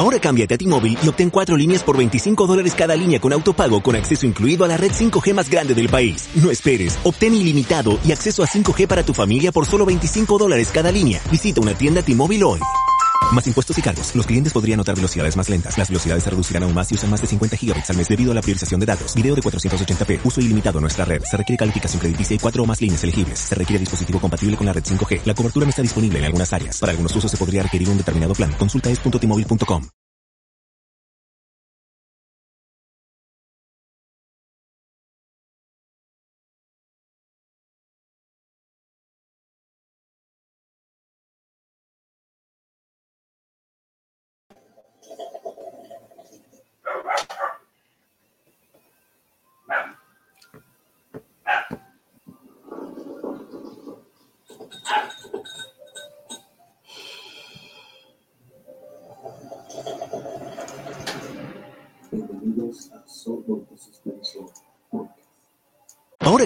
Ahora cámbiate a T-Mobile y obtén cuatro líneas por 25 dólares cada línea con autopago con acceso incluido a la red 5G más grande del país. No esperes, obtén ilimitado y acceso a 5G para tu familia por solo 25 dólares cada línea. Visita una tienda T-Mobile hoy. Más impuestos y cargos. Los clientes podrían notar velocidades más lentas. Las velocidades se reducirán aún más si usan más de 50 gigabits al mes debido a la priorización de datos. Video de 480p. Uso ilimitado en nuestra red. Se requiere calificación crediticia y cuatro o más líneas elegibles. Se requiere dispositivo compatible con la red 5G. La cobertura no está disponible en algunas áreas. Para algunos usos se podría requerir un determinado plan. Consulta es.tmobile.com.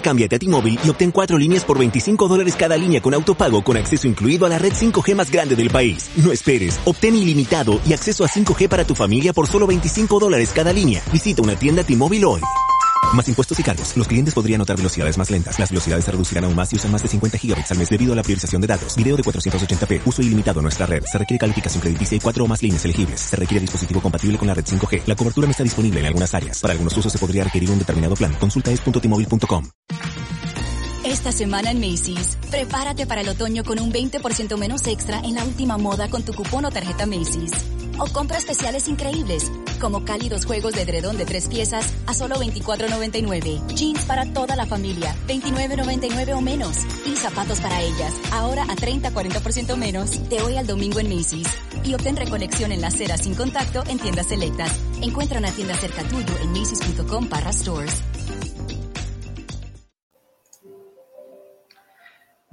cámbiate a T-Mobile y obtén cuatro líneas por 25 dólares cada línea con autopago con acceso incluido a la red 5G más grande del país. No esperes, obtén ilimitado y acceso a 5G para tu familia por solo 25 dólares cada línea. Visita una tienda T-Mobile hoy. Más impuestos y cargos. Los clientes podrían notar velocidades más lentas. Las velocidades se reducirán aún más si usan más de 50 gigabits al mes debido a la priorización de datos. Video de 480p. Uso ilimitado en nuestra red. Se requiere calificación crediticia y cuatro o más líneas elegibles. Se requiere dispositivo compatible con la red 5G. La cobertura no está disponible en algunas áreas. Para algunos usos se podría requerir un determinado plan. Consulta es.tmobile.com. Esta semana en Macy's, prepárate para el otoño con un 20% menos extra en la última moda con tu cupón o tarjeta Macy's. O compra especiales increíbles, como cálidos juegos de edredón de tres piezas a solo $24.99. Jeans para toda la familia, $29.99 o menos. Y zapatos para ellas, ahora a 30-40% menos. De hoy al domingo en Macy's. Y obtén recolección en la acera sin contacto en tiendas selectas. Encuentra una tienda cerca tuyo en macy's.com barra stores.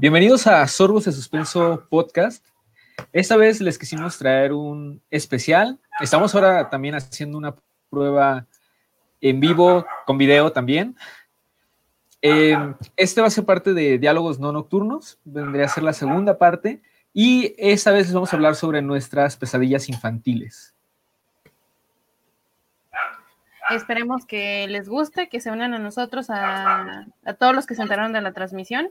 Bienvenidos a Sorbos de Suspenso Podcast. Esta vez les quisimos traer un especial. Estamos ahora también haciendo una prueba en vivo con video también. Eh, este va a ser parte de Diálogos No Nocturnos, vendría a ser la segunda parte. Y esta vez les vamos a hablar sobre nuestras pesadillas infantiles. Esperemos que les guste, que se unan a nosotros, a todos los que se enteraron de la transmisión.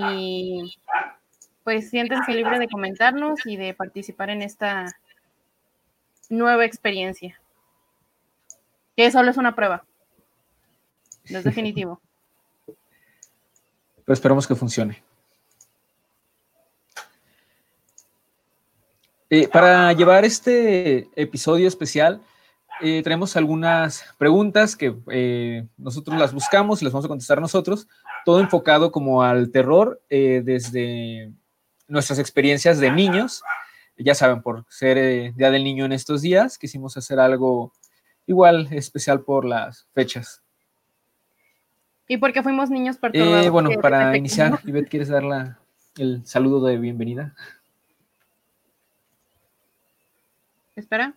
Y pues siéntense libres de comentarnos y de participar en esta nueva experiencia. Que solo es una prueba. No es definitivo. Pero esperamos que funcione. Eh, para llevar este episodio especial, eh, tenemos algunas preguntas que eh, nosotros las buscamos y las vamos a contestar nosotros, todo enfocado como al terror eh, desde nuestras experiencias de niños. Ya saben, por ser eh, Día del Niño en estos días, quisimos hacer algo igual especial por las fechas. ¿Y porque fuimos niños perturbados? Bueno, para iniciar, Ivette, ¿quieres dar la- el saludo de bienvenida? Espera.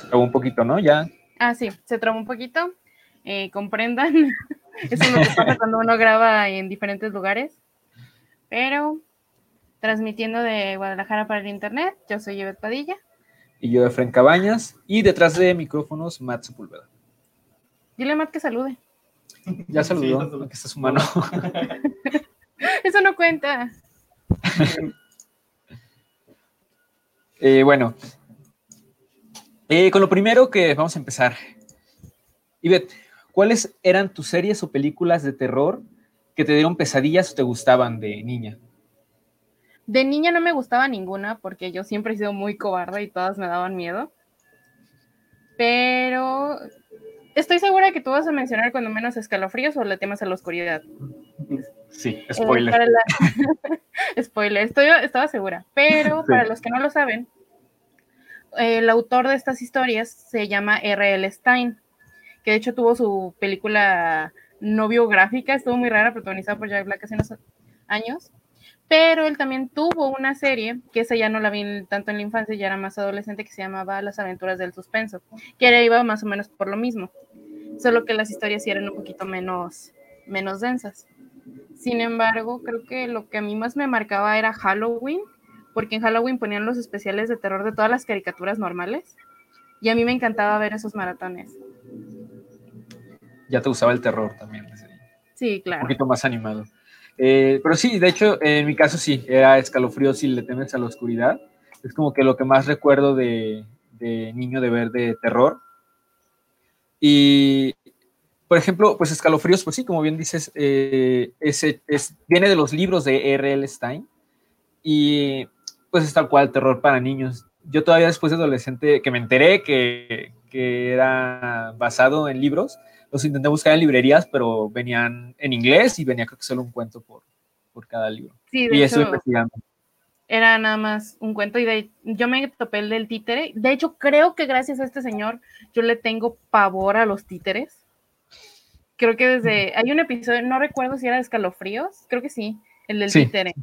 Se trabó un poquito, ¿no? Ya. Ah, sí, se trabó un poquito. Eh, comprendan. Eso es lo que pasa cuando uno graba en diferentes lugares. Pero transmitiendo de Guadalajara para el internet, yo soy Yvette Padilla. Y yo, Efren Cabañas. Y detrás de micrófonos, Matt Sepúlveda. Dile a Matt que salude. Ya Sí, saludó, saludó. aquí está su mano. Eso no cuenta. Eh, bueno, Eh, con lo primero que vamos a empezar. Ivette, ¿cuáles eran tus series o películas de terror que te dieron pesadillas o te gustaban de niña? De niña no me gustaba ninguna porque yo siempre he sido muy cobarde y todas me daban miedo. Pero estoy segura que tú vas a mencionar cuando menos escalofríos o le temas a la oscuridad. Sí, Eh, la- Spoiler, estoy, estaba segura. Pero Sí. para los que no lo saben, el autor de estas historias se llama R.L. Stein, que de hecho tuvo su película no biográfica, estuvo muy rara, protagonizada por Jack Black hace unos años. pero él también tuvo una serie, que esa ya no la vi tanto en la infancia, ya era más adolescente, que se llamaba Las aventuras del suspenso, que era, iba más o menos por lo mismo, solo que las historias eran un poquito menos, menos densas. Sin embargo, creo que lo que a mí más me marcaba era Halloween, porque en Halloween ponían los especiales de terror de todas las caricaturas normales, y a mí me encantaba ver esos maratones. Ya te gustaba el terror también. Sí, claro. Un poquito más animado. Eh, pero sí, de hecho, en mi caso sí, era escalofrío si le temes a la oscuridad. Es como que lo que más recuerdo de, niño de ver de terror. Y, por ejemplo, pues escalofríos, pues sí, como bien dices, eh, es, viene de los libros de R.L. Stein. Y pues es tal cual terror para niños. Yo todavía después de adolescente, que me enteré que, que era basado en libros, los intenté buscar en librerías, pero venían en inglés y venía creo que solo un cuento por, por cada libro. Sí, de y hecho, investigando. Era nada más un cuento y de, yo me topé el del títere. De hecho, creo que gracias a este señor yo le tengo pavor a los títeres. Creo que desde, hay un episodio, no recuerdo si era de escalofríos, creo que sí, el del títere.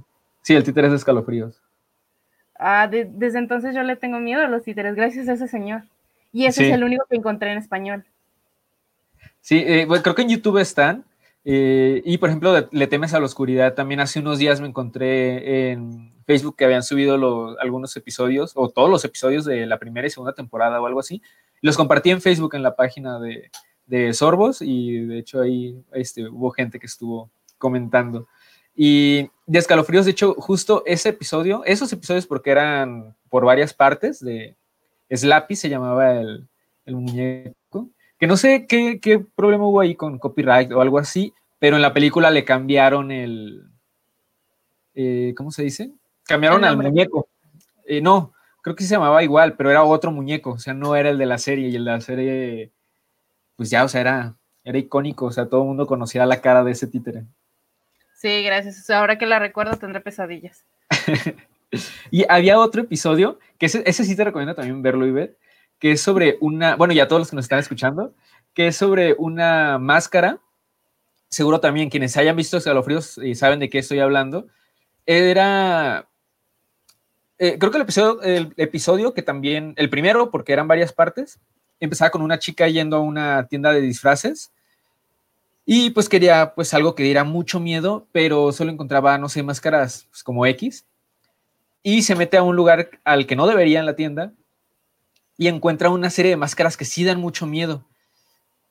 Sí, el títere es de escalofríos. Ah, desde entonces yo le tengo miedo a los títeres, gracias a ese señor. Y ese es el único que encontré en español. Sí, eh, creo que en YouTube están. Eh, y por ejemplo, Le temes a la oscuridad. También hace unos días me encontré en Facebook que habían subido algunos episodios, o todos los episodios de la primera y segunda temporada o algo así. Los compartí en Facebook en la página de, de Sorbos y de hecho ahí este, hubo gente que estuvo comentando. Y de escalofríos, de hecho, justo ese episodio, esos episodios porque eran por varias partes de Slappy, se llamaba el, el muñeco que no sé qué, qué, problema hubo ahí con copyright o algo así, pero en la película le cambiaron el, eh, ¿cómo se dice? Cambiaron al muñeco. Eh, no, creo que se llamaba igual, pero era otro muñeco, o sea, no era el de la serie, y el de la serie, pues ya, o sea, era, era icónico, o sea, todo el mundo conocía la cara de ese títere. Sí, gracias. ahora que la recuerdo tendré pesadillas. y había otro episodio, que ese, sí te recomiendo también verlo y ver, que es sobre una, bueno, ya todos los que nos están escuchando, que es sobre una máscara. Seguro también quienes hayan visto escalofríos y saben de qué estoy hablando. Era, eh, creo que el episodio, el episodio que también, el primero, porque eran varias partes, empezaba con una chica yendo a una tienda de disfraces y pues quería pues algo que diera mucho miedo, pero solo encontraba, no sé, máscaras pues, como X. Y se mete a un lugar al que no debería en la tienda y encuentra una serie de máscaras que sí dan mucho miedo.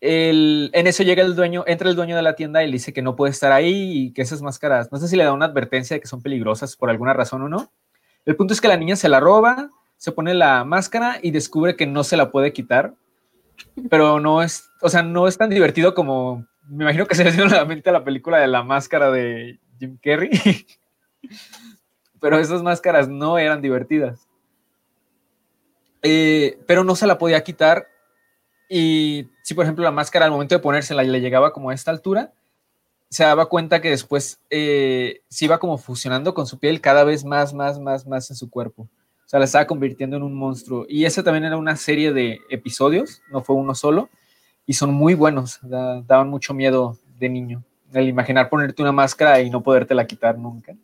en eso llega el dueño, entra el dueño de la tienda y le dice que no puede estar ahí y que esas máscaras, no sé si le da una advertencia de que son peligrosas por alguna razón o no. El punto es que la niña se la roba, se pone la máscara y descubre que no se la puede quitar, pero no es, o sea, no es tan divertido como, me imagino que se le dio la mente a la película de la máscara de Jim Carrey, pero esas máscaras no eran divertidas. Eh, pero no se la podía quitar. Y si, por ejemplo, la máscara al momento de ponérsela le llegaba como a esta altura, se daba cuenta que después eh, se iba como fusionando con su piel cada vez más, más, más, más en su cuerpo. O sea, la estaba convirtiendo en un monstruo. Y esa también era una serie de episodios, no fue uno solo, y son muy buenos, daban mucho miedo de niño. El imaginar ponerte una máscara y no podértela quitar nunca.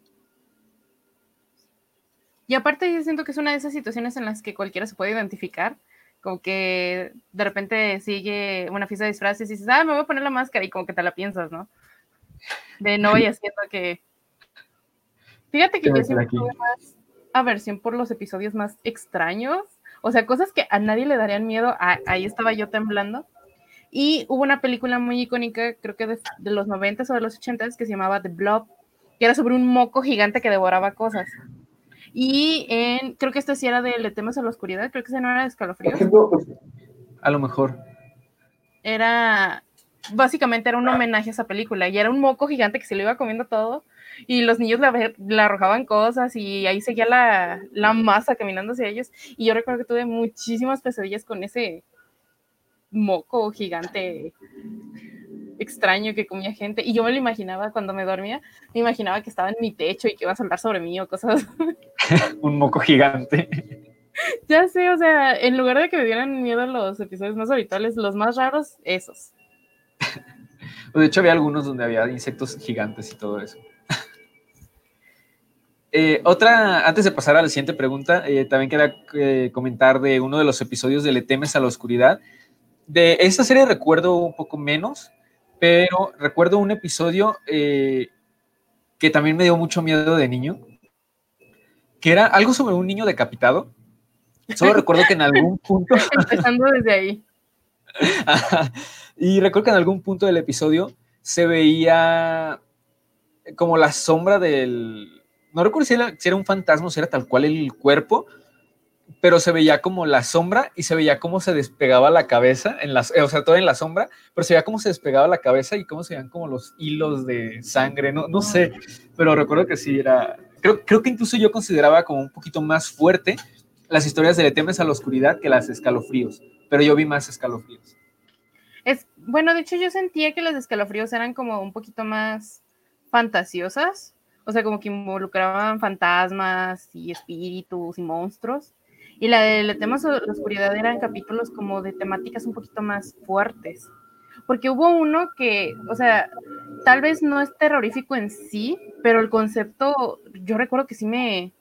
Y aparte yo siento que es una de esas situaciones en las que cualquiera se puede identificar, como que de repente sigue una fiesta de disfraces y dices, ah, me voy a poner la máscara y como que te la piensas, ¿no? De no y haciendo que... Fíjate que yo siempre tuve más aversión por los episodios más extraños, o sea, cosas que a nadie le darían miedo, ahí estaba yo temblando. Y hubo una película muy icónica, creo que de, de los 90 o de los 80 que se llamaba The Blob, que era sobre un moco gigante que devoraba cosas. Y en, creo que este sí era de Le temas a la oscuridad, creo que ese no era de escalofríos. A lo mejor. Era, básicamente era un homenaje a esa película y era un moco gigante que se lo iba comiendo todo y los niños le, arrojaban cosas y ahí seguía la, la, masa caminando hacia ellos y yo recuerdo que tuve muchísimas pesadillas con ese moco gigante extraño que comía gente. Y yo me lo imaginaba cuando me dormía, me imaginaba que estaba en mi techo y que iba a saltar sobre mí o cosas. Un moco gigante. Ya sé, o sea, en lugar de que me dieran miedo los episodios más habituales, los más raros, esos. De hecho, había algunos donde había insectos gigantes y todo eso. Eh, otra, antes de pasar a la siguiente pregunta, eh, también quería eh, comentar de uno de los episodios de Le temes a la oscuridad. De esta serie recuerdo un poco menos, pero recuerdo un episodio que también me dio mucho miedo de niño, que era algo sobre un niño decapitado. Solo recuerdo que en algún punto... Empezando desde ahí. y recuerdo que en algún punto del episodio se veía como la sombra del... No recuerdo si era, un fantasma o si era tal cual el cuerpo, pero se veía como la sombra y se veía cómo se despegaba la cabeza, en las, o sea, todo en la sombra, pero se veía cómo se despegaba la cabeza y cómo se veían como los hilos de sangre, no, no sé, pero recuerdo que sí era, creo, creo que incluso yo consideraba como un poquito más fuerte las historias de Le temes a la oscuridad que las escalofríos, pero yo vi más escalofríos. Es, bueno, de hecho yo sentía que las escalofríos eran como un poquito más fantasiosas, o sea, como que involucraban fantasmas y espíritus y monstruos. Y la de Le temas a la oscuridad eran capítulos como de temáticas un poquito más fuertes. Porque hubo uno que, o sea, tal vez no es terrorífico en sí, pero el concepto, yo recuerdo que sí me,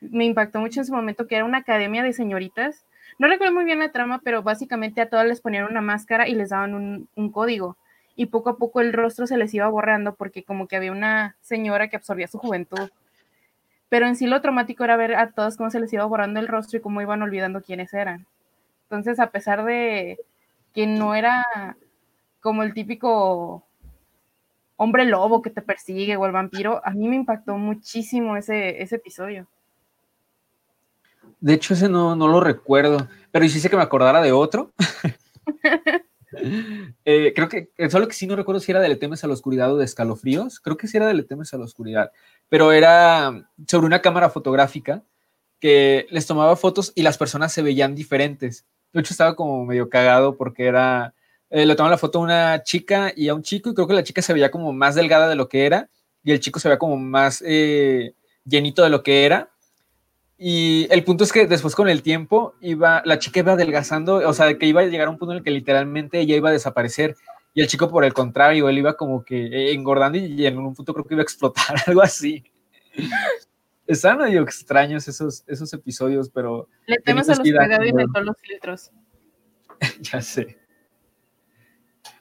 me impactó mucho en su momento, que era una academia de señoritas no recuerdo muy bien la trama, pero básicamente a todas les ponían una máscara y les daban un, código. Y poco a poco el rostro se les iba borrando porque como que había una señora que absorbía su juventud. Pero en sí lo traumático era ver a todos cómo se les iba borrando el rostro y cómo iban olvidando quiénes eran. Entonces, a pesar de que no era como el típico hombre lobo que te persigue o el vampiro, a mí me impactó muchísimo ese, ese episodio. De hecho, ese no, no lo recuerdo, pero sé que me acordara de otro. Eh, creo que, solo que sí no recuerdo si era de Le temes a la oscuridad o de escalofríos. Creo que sí era de Le temes a la oscuridad, pero era sobre una cámara fotográfica que les tomaba fotos y las personas se veían diferentes. De hecho, estaba como medio cagado porque era, eh, le tomaba la foto a una chica y a un chico y creo que la chica se veía como más delgada de lo que era y el chico se veía como más eh, llenito de lo que era y el punto es que después con el tiempo iba, la chica iba adelgazando, o sea, que iba a llegar a un punto en el que literalmente ella iba a desaparecer y el chico por el contrario, él iba como que eh, engordando y en un punto creo que iba a explotar, algo así. Están medio extraños esos, esos episodios, pero... Le temas a los pegados y todos los filtros. ya sé.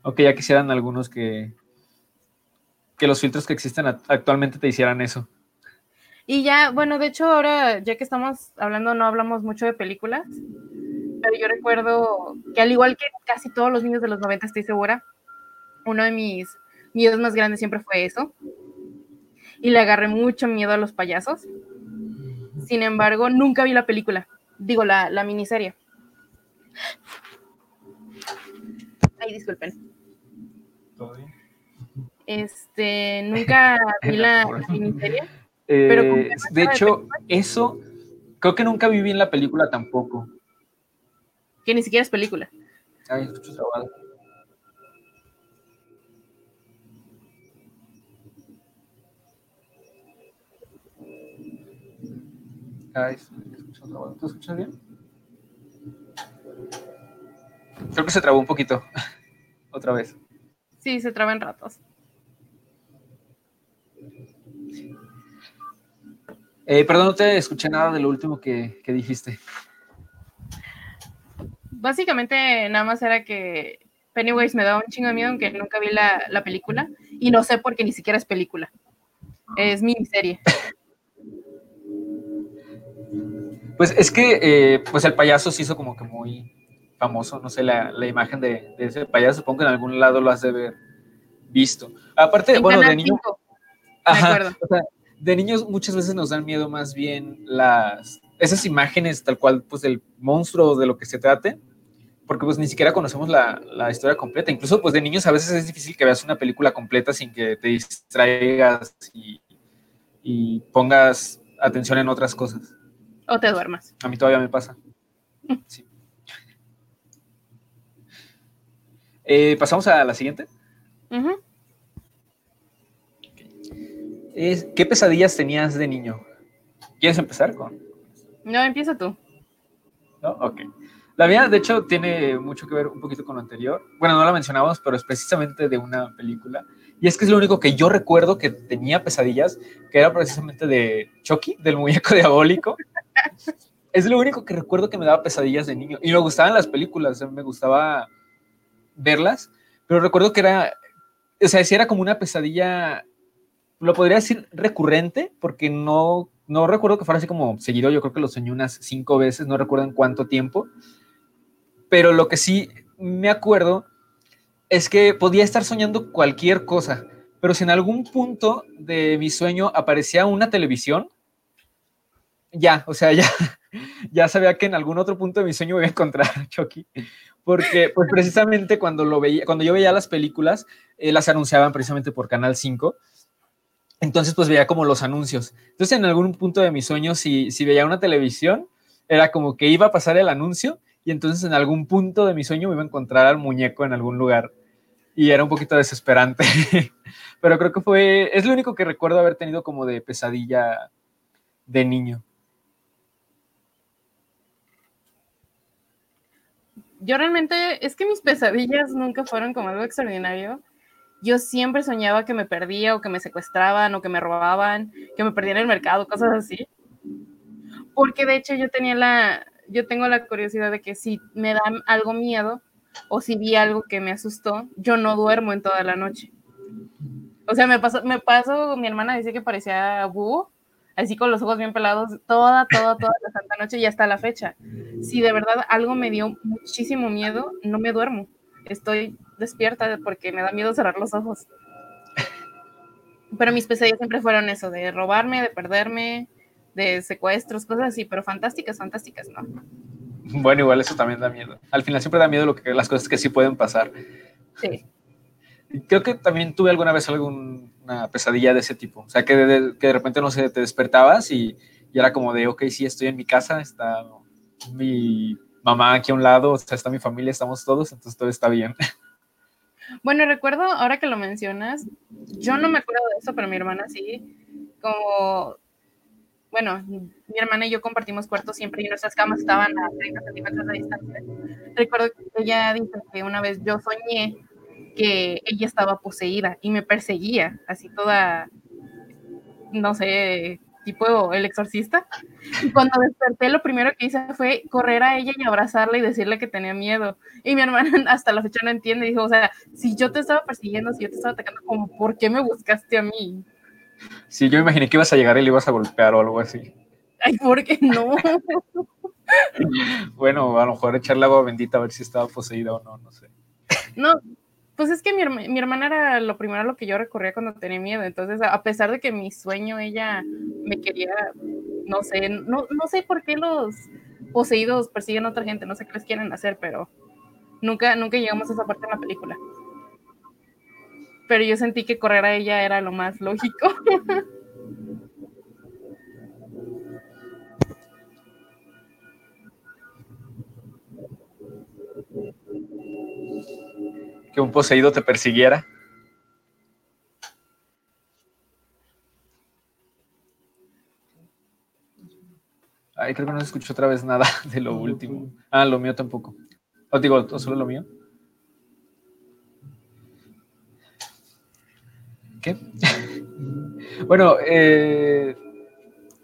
Ok, ya quisieran algunos que, que los filtros que existen actualmente te hicieran eso. Y ya, bueno, de hecho ahora, ya que estamos hablando, no hablamos mucho de películas, pero yo recuerdo que al igual que casi todos los niños de los 90, estoy segura, uno de mis miedos más grandes siempre fue eso. Y le agarré mucho miedo a los payasos. Sin embargo, nunca vi la película, digo, la, la miniserie. Ay, disculpen. ¿Todo bien? Este, nunca vi la miniserie. Eh, de hecho, eso creo que nunca viví en la película tampoco. Que ni siquiera es película. Ay, escucho trabado. Ay, escucho trabado. ¿Tú escuchas bien? Creo que se trabó un poquito. Otra vez. Sí, se traba en ratos. Eh, perdón, no te escuché nada de lo último que, dijiste. Básicamente, nada más era que Pennywise me daba un chingo de miedo, aunque nunca vi la, película. Y no sé por qué ni siquiera es película. Es miniserie. Pues es que eh, pues el payaso se hizo como que muy famoso, no sé, la, imagen de, ese payaso, supongo que en algún lado lo has de haber visto. Aparte, bueno, de niño... Ajá, de niños muchas veces nos dan miedo más bien las esas imágenes tal cual pues del monstruo de lo que se trate porque pues ni siquiera conocemos la, historia completa. Incluso pues de niños a veces es difícil que veas una película completa sin que te distraigas y, pongas atención en otras cosas. O te duermas. A mí todavía me pasa. Sí. Eh, pasamos a la siguiente ¿qué pesadillas tenías de niño? ¿Quieres empezar con? No, empieza tú. ¿No? Ok. La mía, de hecho, tiene mucho que ver un poquito con lo anterior. Bueno, no la mencionamos, pero es precisamente de una película Y es que es lo único que yo recuerdo que tenía pesadillas, que era precisamente de Chucky, del muñeco diabólico. es lo único que recuerdo que me daba pesadillas de niño. Y me gustaban las películas, me gustaba verlas, pero recuerdo que era, o sea, si era como una pesadilla, lo podría decir recurrente, porque no, no recuerdo que fuera así como seguido, yo creo que lo soñé unas cinco veces, no recuerdo en cuánto tiempo, pero lo que sí me acuerdo es que podía estar soñando cualquier cosa, pero si en algún punto de mi sueño aparecía una televisión, ya, o sea, ya, ya sabía que en algún otro punto de mi sueño me iba a encontrar a Chucky, porque pues precisamente cuando, lo veía, cuando yo veía las películas, eh, las anunciaban precisamente por Canal 5, entonces pues veía como los anuncios. Entonces en algún punto de mi sueño, si, si veía una televisión, era como que iba a pasar el anuncio y entonces en algún punto de mi sueño me iba a encontrar al muñeco en algún lugar y era un poquito desesperante, pero creo que fue, es lo único que recuerdo haber tenido como de pesadilla de niño. yo realmente, es que mis pesadillas nunca fueron como algo extraordinario. Yo siempre soñaba que me perdía o que me secuestraban o que me robaban, que me perdía en el mercado, cosas así. Porque de hecho yo tenía la, yo tengo la curiosidad de que si me da algo miedo o si vi algo que me asustó, yo no duermo en toda la noche. O sea, me pasó, me pasó, mi hermana dice que parecía búho, así con los ojos bien pelados, toda, toda, toda la santa noche y hasta la fecha. Si de verdad algo me dio muchísimo miedo, no me duermo. Estoy despierta porque me da miedo cerrar los ojos. Pero mis pesadillas siempre fueron eso, de robarme, de perderme, de secuestros, cosas así, pero fantásticas, fantásticas, ¿no? Bueno, igual eso también da miedo. Al final siempre da miedo lo que, las cosas que sí pueden pasar. Sí. Creo que también tuve alguna vez alguna pesadilla de ese tipo. O sea, que de, que de repente, no sé, te despertabas y, y, era como de, ok, sí, estoy en mi casa, está mi mamá aquí a un lado, o sea, está mi familia, estamos todos, entonces todo está bien. Bueno, recuerdo, ahora que lo mencionas, yo no me acuerdo de eso, pero mi hermana sí, como, bueno, mi hermana y yo compartimos cuartos siempre y nuestras camas estaban a 30 centímetros de distancia. Recuerdo que ella dice que una vez yo soñé que ella estaba poseída y me perseguía, así toda, no sé, tipo el exorcista. Y cuando desperté, lo primero que hice fue correr a ella y abrazarla y decirle que tenía miedo. Y mi hermana hasta la fecha no entiende, dijo, o sea, si yo te estaba persiguiendo, si yo te estaba atacando, como, ¿por qué me buscaste a mí? Sí, yo imaginé que ibas a llegar y le ibas a golpear o algo así. Ay, ¿por qué no? bueno, a lo mejor echarle agua bendita a ver si estaba poseída o no, no sé. No, pues es que mi, mi, hermana era lo primero a lo que yo recorría cuando tenía miedo. Entonces, a pesar de que mi sueño ella me quería, no sé, no, no sé por qué los poseídos persiguen a otra gente, no sé qué les quieren hacer, pero nunca, nunca llegamos a esa parte en la película. Pero yo sentí que correr a ella era lo más lógico. que un poseído te persiguiera? Ay, creo que no escucho otra vez nada de lo último. Ah, lo mío tampoco. ¿O digo, solo lo mío? ¿Qué? bueno, eh,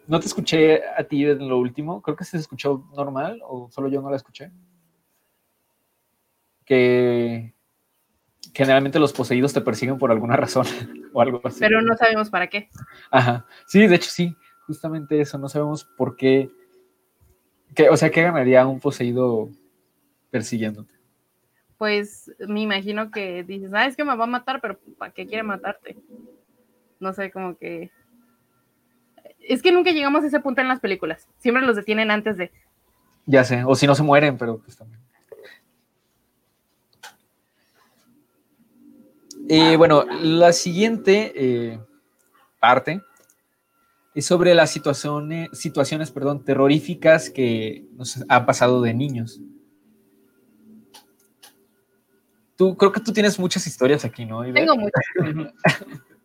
no te escuché a ti en lo último. Creo que se escuchó normal o solo yo no la escuché. Que generalmente los poseídos te persiguen por alguna razón o algo así. Pero no sabemos para qué. Ajá. Sí, de hecho sí, justamente eso, no sabemos por qué. o sea, ¿qué ganaría un poseído persiguiéndote? Pues me imagino que dices, ah, es que me va a matar, pero ¿para qué quiere matarte? No sé, como que... Es que nunca llegamos a ese punto en las películas. Siempre los detienen antes de... Ya sé, o si no se mueren, pero pues también. Eh, bueno, la siguiente eh, parte es sobre las situaciones, situaciones perdón, terroríficas que nos han pasado de niños. Tú, creo que tú tienes muchas historias aquí, ¿no? Tengo muchas.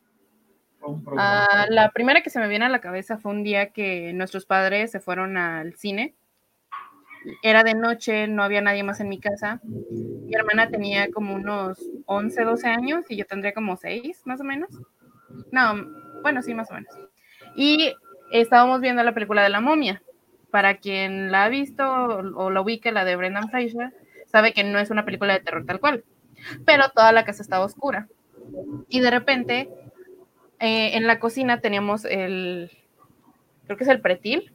Ah, la primera que se me viene a la cabeza fue un día que nuestros padres se fueron al cine. Era de noche, no había nadie más en mi casa. mi hermana tenía como unos 11, 12 años y yo tendría como 6, más o menos. No, bueno, sí, más o menos. Y estábamos viendo la película de la momia. Para quien la ha visto o, la ubica, la de Brendan Fraser, sabe que no es una película de terror tal cual. Pero toda la casa estaba oscura. Y de repente, eh, en la cocina teníamos el, creo que es el pretil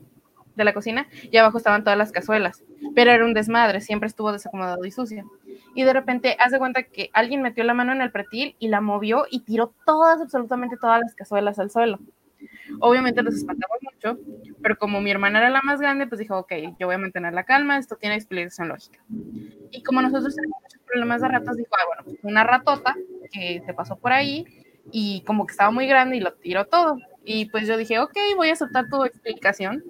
de la cocina, y abajo estaban todas las cazuelas. Pero era un desmadre, siempre estuvo desacomodado y sucio. Y de repente hace cuenta que alguien metió la mano en el pretil y la movió y tiró todas, absolutamente todas las cazuelas al suelo. Obviamente nos espantamos mucho, pero como mi hermana era la más grande, pues dijo, ok, yo voy a mantener la calma, esto tiene explicación lógica. Y como nosotros tenemos muchos problemas de ratas, dijo, ah, bueno, pues una ratota que se pasó por ahí y como que estaba muy grande y lo tiró todo. Y pues yo dije, ok, voy a aceptar tu explicación.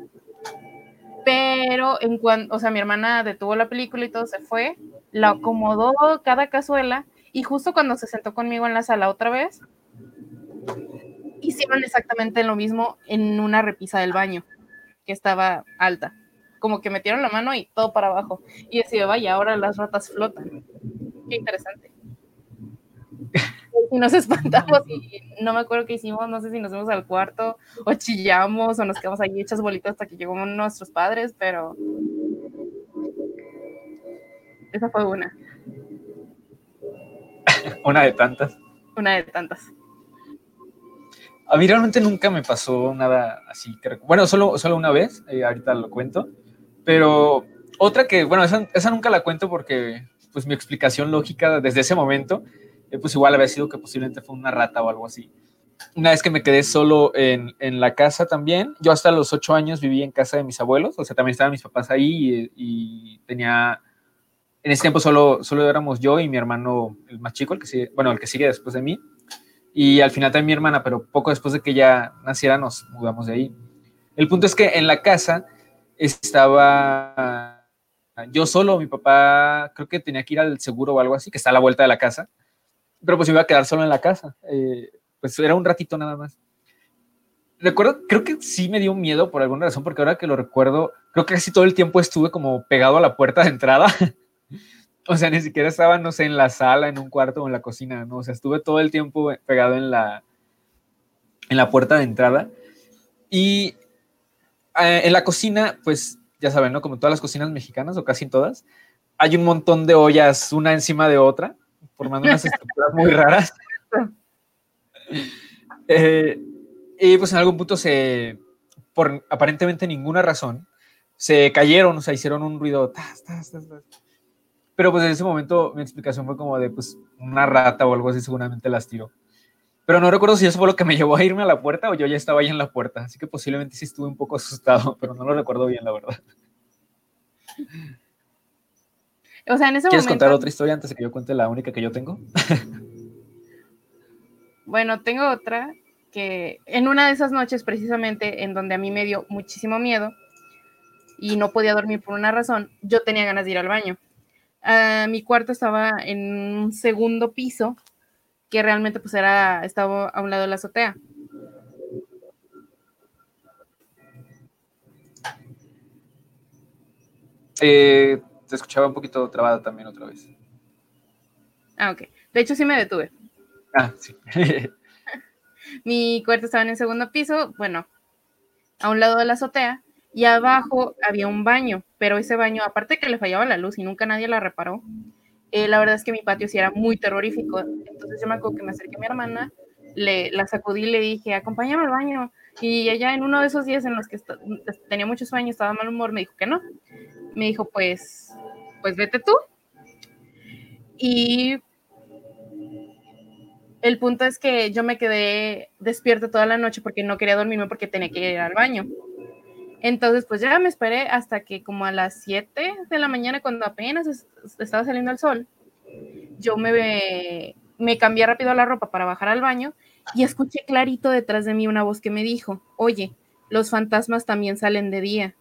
Pero en cuanto, o sea, mi hermana detuvo la película y todo se fue, la acomodó cada cazuela y justo cuando se sentó conmigo en la sala otra vez, hicieron exactamente lo mismo en una repisa del baño, que estaba alta. Como que metieron la mano y todo para abajo. Y decía, vaya, ahora las ratas flotan. Qué interesante. Y nos espantamos y no me acuerdo qué hicimos, no sé si nos fuimos al cuarto o chillamos o nos quedamos ahí hechas bolitas hasta que llegó nuestros padres, pero esa fue una. una de tantas. Una de tantas. A mí realmente nunca me pasó nada así. bueno, solo, solo una vez, eh, ahorita lo cuento. Pero otra que, bueno, esa, nunca la cuento porque, pues, mi explicación lógica desde ese momento, pues, igual había sido que posiblemente fue una rata o algo así. Una vez que me quedé solo en, en la casa también, yo hasta los ocho años viví en casa de mis abuelos, o sea, también estaban mis papás ahí y, y tenía, en ese tiempo solo, solo éramos yo y mi hermano, el más chico, el que sigue, bueno, el que sigue después de mí y al final también mi hermana, pero poco después de que ella naciera nos mudamos de ahí. El punto es que en la casa estaba yo solo, mi papá creo que tenía que ir al seguro o algo así, que está a la vuelta de la casa, pero pues iba a quedar solo en la casa, eh, pues era un ratito nada más. Recuerdo, creo que sí me dio miedo por alguna razón, porque ahora que lo recuerdo, creo que casi todo el tiempo estuve como pegado a la puerta de entrada. O sea, ni siquiera estaba, no sé, en la sala, en un cuarto o en la cocina, ¿no? O sea, estuve todo el tiempo pegado en la, en la puerta de entrada. Y eh, en la cocina, pues ya saben, ¿no? Como todas las cocinas mexicanas, o casi todas, hay un montón de ollas una encima de otra, formando unas estructuras muy raras. Eh, y pues en algún punto se, por aparentemente ninguna razón, se cayeron, o sea, hicieron un ruido. Tas, pero pues en ese momento mi explicación fue como de pues una rata o algo así, seguramente las tiró. Pero no recuerdo si eso fue lo que me llevó a irme a la puerta o yo ya estaba ahí en la puerta. Así que posiblemente sí estuve un poco asustado, pero no lo recuerdo bien, la verdad. O sea, en ese ¿Quieres contar otra historia antes de que yo cuente la única que yo tengo? bueno, tengo otra que en una de esas noches precisamente en donde a mí me dio muchísimo miedo y no podía dormir por una razón, yo tenía ganas de ir al baño. Ah, mi cuarto estaba en un segundo piso, que realmente pues era, estaba a un lado de la azotea. Eh, te escuchaba un poquito trabada también otra vez. Ah, ok. De hecho, sí me detuve. Ah, sí. Mi cuarto estaba en el segundo piso, bueno, a un lado de la azotea, y abajo había un baño, pero ese baño, aparte que le fallaba la luz y nunca nadie la reparó, eh, la verdad es que mi patio sí era muy terrorífico. Entonces yo me acuerdo que me acerqué a mi hermana, le, la sacudí y le dije, acompáñame al baño. Y ella en uno de esos días en los que tenía mucho sueño, estaba mal humor, me dijo que no. Me dijo, pues, pues vete tú. Y el punto es que yo me quedé despierta toda la noche porque no quería dormirme porque tenía que ir al baño. Entonces, pues ya me esperé hasta que como a las 7 de la mañana, cuando apenas estaba saliendo el sol, yo me, me cambié rápido la ropa para bajar al baño y escuché clarito detrás de mí una voz que me dijo, oye, los fantasmas también salen de día.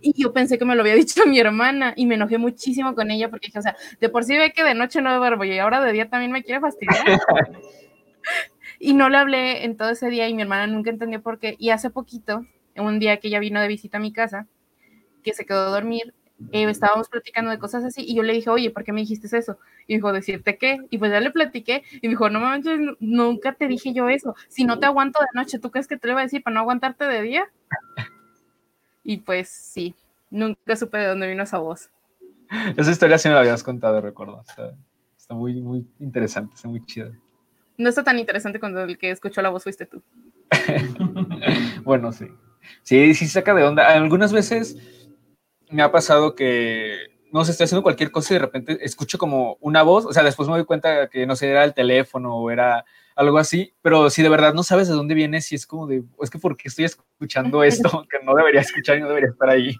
Y yo pensé que me lo había dicho mi hermana y me enojé muchísimo con ella porque dije, o sea, de por sí ve que de noche no duermo y ahora de día también me quiere fastidiar. y no le hablé en todo ese día y mi hermana nunca entendió por qué. Y hace poquito un día que ella vino de visita a mi casa, que se quedó a dormir, eh, estábamos platicando de cosas así y yo le dije, oye, ¿por qué me dijiste eso? Y dijo, ¿decirte qué? Y pues ya le platiqué y me dijo, no manches, nunca te dije yo eso. Si no te aguanto de noche, ¿tú crees que te lo iba a decir para no aguantarte de día? Y pues sí, nunca supe de dónde vino esa voz. Esa historia sí me la habías contado, recuerdo. Está, está muy, muy interesante, está muy chida. No está tan interesante cuando el que escuchó la voz fuiste tú. bueno, sí. Sí, sí saca de onda. Algunas veces me ha pasado que, no sé, estoy haciendo cualquier cosa y de repente escucho como una voz, o sea, después me doy cuenta que, no sé, era el teléfono o era algo así, pero si de verdad no sabes de dónde viene, si es como de, es que porque estoy escuchando esto que no debería escuchar y no debería estar ahí.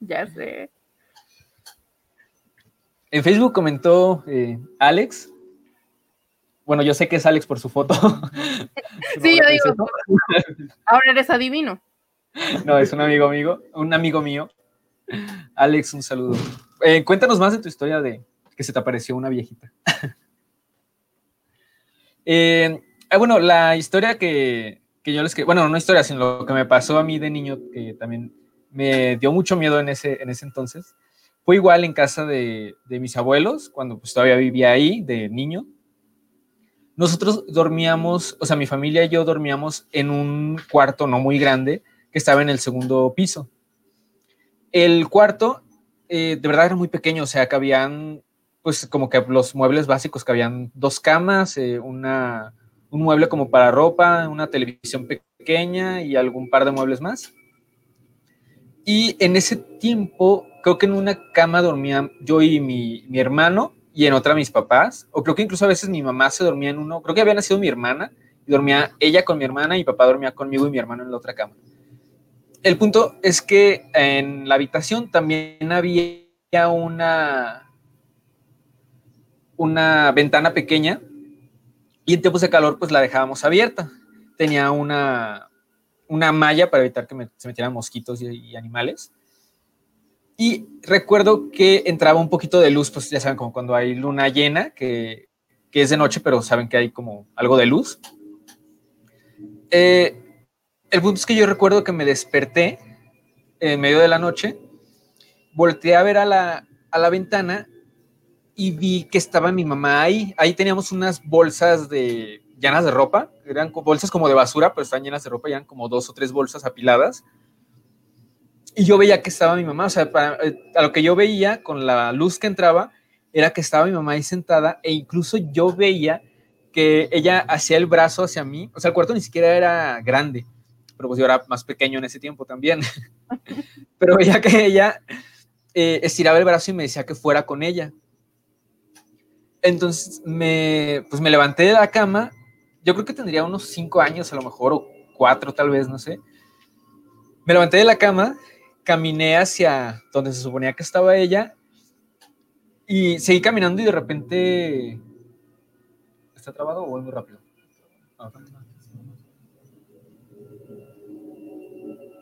Ya sé. En Facebook comentó eh, Alex. Bueno, yo sé que es Alex por su foto. sí, yo digo. Ahora eres adivino. No, es un amigo amigo, un amigo mío. Alex, un saludo. Eh, cuéntanos más de tu historia de que se te apareció una viejita. Eh, ah, bueno, la historia que, que yo les que bueno, no historia, sino lo que me pasó a mí de niño, que también me dio mucho miedo en ese, en ese entonces, fue igual en casa de, de mis abuelos, cuando pues todavía vivía ahí, de niño. Nosotros dormíamos, o sea, mi familia y yo dormíamos en un cuarto no muy grande que estaba en el segundo piso. El cuarto, eh, de verdad era muy pequeño, o sea, cabían, pues como que los muebles básicos, cabían dos camas, eh, una, un mueble como para ropa, una televisión pequeña y algún par de muebles más. Y en ese tiempo, creo que en una cama dormía yo y mi, mi, hermano y en otra mis papás, o creo que incluso a veces mi mamá se dormía en uno, creo que había nacido mi hermana y dormía ella con mi hermana y mi papá dormía conmigo y mi hermano en la otra cama. El punto es que en la habitación también había una, una ventana pequeña y en tiempos de calor pues la dejábamos abierta. Tenía una, una malla para evitar que se metieran mosquitos y, y, animales. Y recuerdo que entraba un poquito de luz, pues ya saben, como cuando hay luna llena, que, que es de noche, pero saben que hay como algo de luz. Eh, el punto es que yo recuerdo que me desperté en medio de la noche, volteé a ver a la, a la ventana y vi que estaba mi mamá ahí. Ahí teníamos unas bolsas de llenas de ropa, eran bolsas como de basura, pero están llenas de ropa, eran como dos o tres bolsas apiladas. Y yo veía que estaba mi mamá, o sea, para, a lo que yo veía con la luz que entraba, era que estaba mi mamá ahí sentada e incluso yo veía que ella hacía el brazo hacia mí, o sea, el cuarto ni siquiera era grande, pero pues yo era más pequeño en ese tiempo también, pero veía que ella eh, estiraba el brazo y me decía que fuera con ella. Entonces me, pues me levanté de la cama yo creo que tendría unos cinco años a lo mejor, o cuatro tal vez, no sé. Me levanté de la cama, caminé hacia donde se suponía que estaba ella y seguí caminando y de repente... ¿Está trabado o voy muy rápido?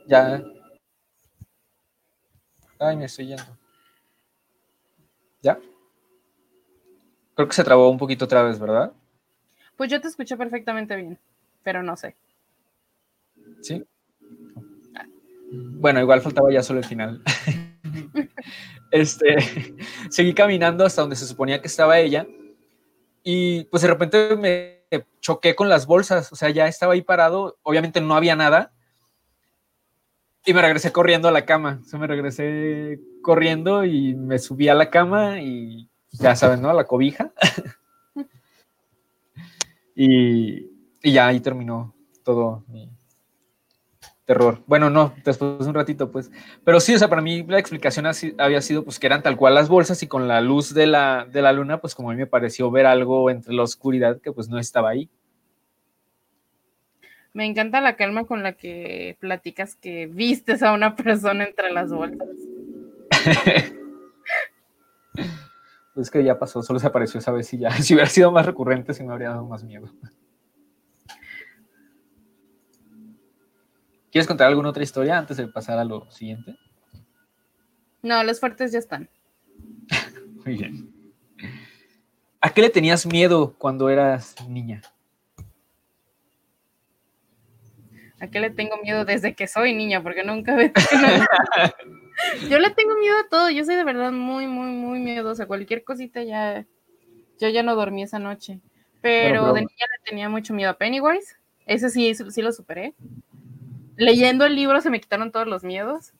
Ya. Ay, me estoy yendo. ¿Ya? Creo que se trabó un poquito otra vez, ¿verdad? Pues yo te escuché perfectamente bien, pero no sé. ¿Sí? Bueno, igual faltaba ya solo el final. este, seguí caminando hasta donde se suponía que estaba ella y pues de repente me choqué con las bolsas, o sea, ya estaba ahí parado, obviamente no había nada y me regresé corriendo a la cama, o sea, me regresé corriendo y me subí a la cama y ya saben, ¿no? La cobija. Y, y, ya ahí terminó todo mi terror. Bueno, no, después de un ratito, pues. Pero sí, o sea, para mí la explicación así, había sido pues que eran tal cual las bolsas y con la luz de la, de la luna, pues como a mí me pareció ver algo entre la oscuridad que pues no estaba ahí. Me encanta la calma con la que platicas que vistes a una persona entre las bolsas. Pues que ya pasó, solo se apareció esa vez y ya. Si hubiera sido más recurrente, sí me habría dado más miedo. ¿Quieres contar alguna otra historia antes de pasar a lo siguiente? No, los fuertes ya están. Muy bien. ¿A qué le tenías miedo cuando eras niña? ¿A qué le tengo miedo desde que soy niña? Porque nunca me Yo le tengo miedo a todo. Yo soy de verdad muy, muy, muy miedosa. Cualquier cosita ya. Yo ya no dormí esa noche. Pero, de niña le tenía mucho miedo a Pennywise. Ese sí, sí lo superé. Leyendo el libro se me quitaron todos los miedos.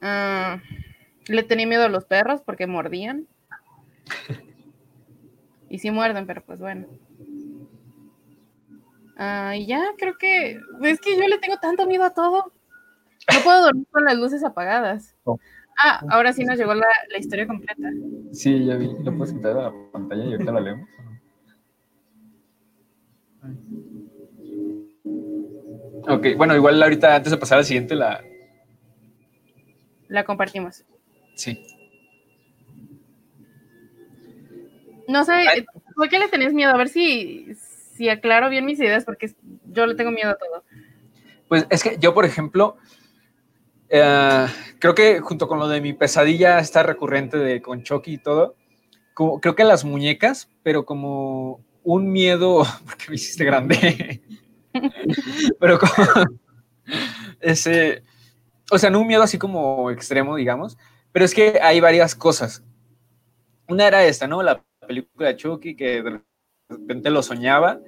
Ah, le tenía miedo a los perros porque mordían. Y sí muerden, pero pues bueno. Ah, y ya, creo que. Es que yo le tengo tanto miedo a todo. No puedo dormir con las luces apagadas. Oh. Ah, ahora sí nos llegó la, historia completa. Sí, ya vi. ¿Lo puedes quitar a la pantalla y ahorita la leemos? Ok, bueno, igual ahorita antes de pasar al siguiente la... La compartimos. Sí. No sé, ¿por qué le tenés miedo? A ver si, si aclaro bien mis ideas, porque yo le tengo miedo a todo. Pues es que yo, por ejemplo, eh, creo que junto con lo de mi pesadilla está recurrente de con Chucky y todo, como, creo que las muñecas, pero como un miedo, porque me hiciste grande, pero como ese, o sea, no un miedo así como extremo, digamos, pero es que hay varias cosas. Una era esta, ¿no? La película de Chucky, que de repente lo soñaba.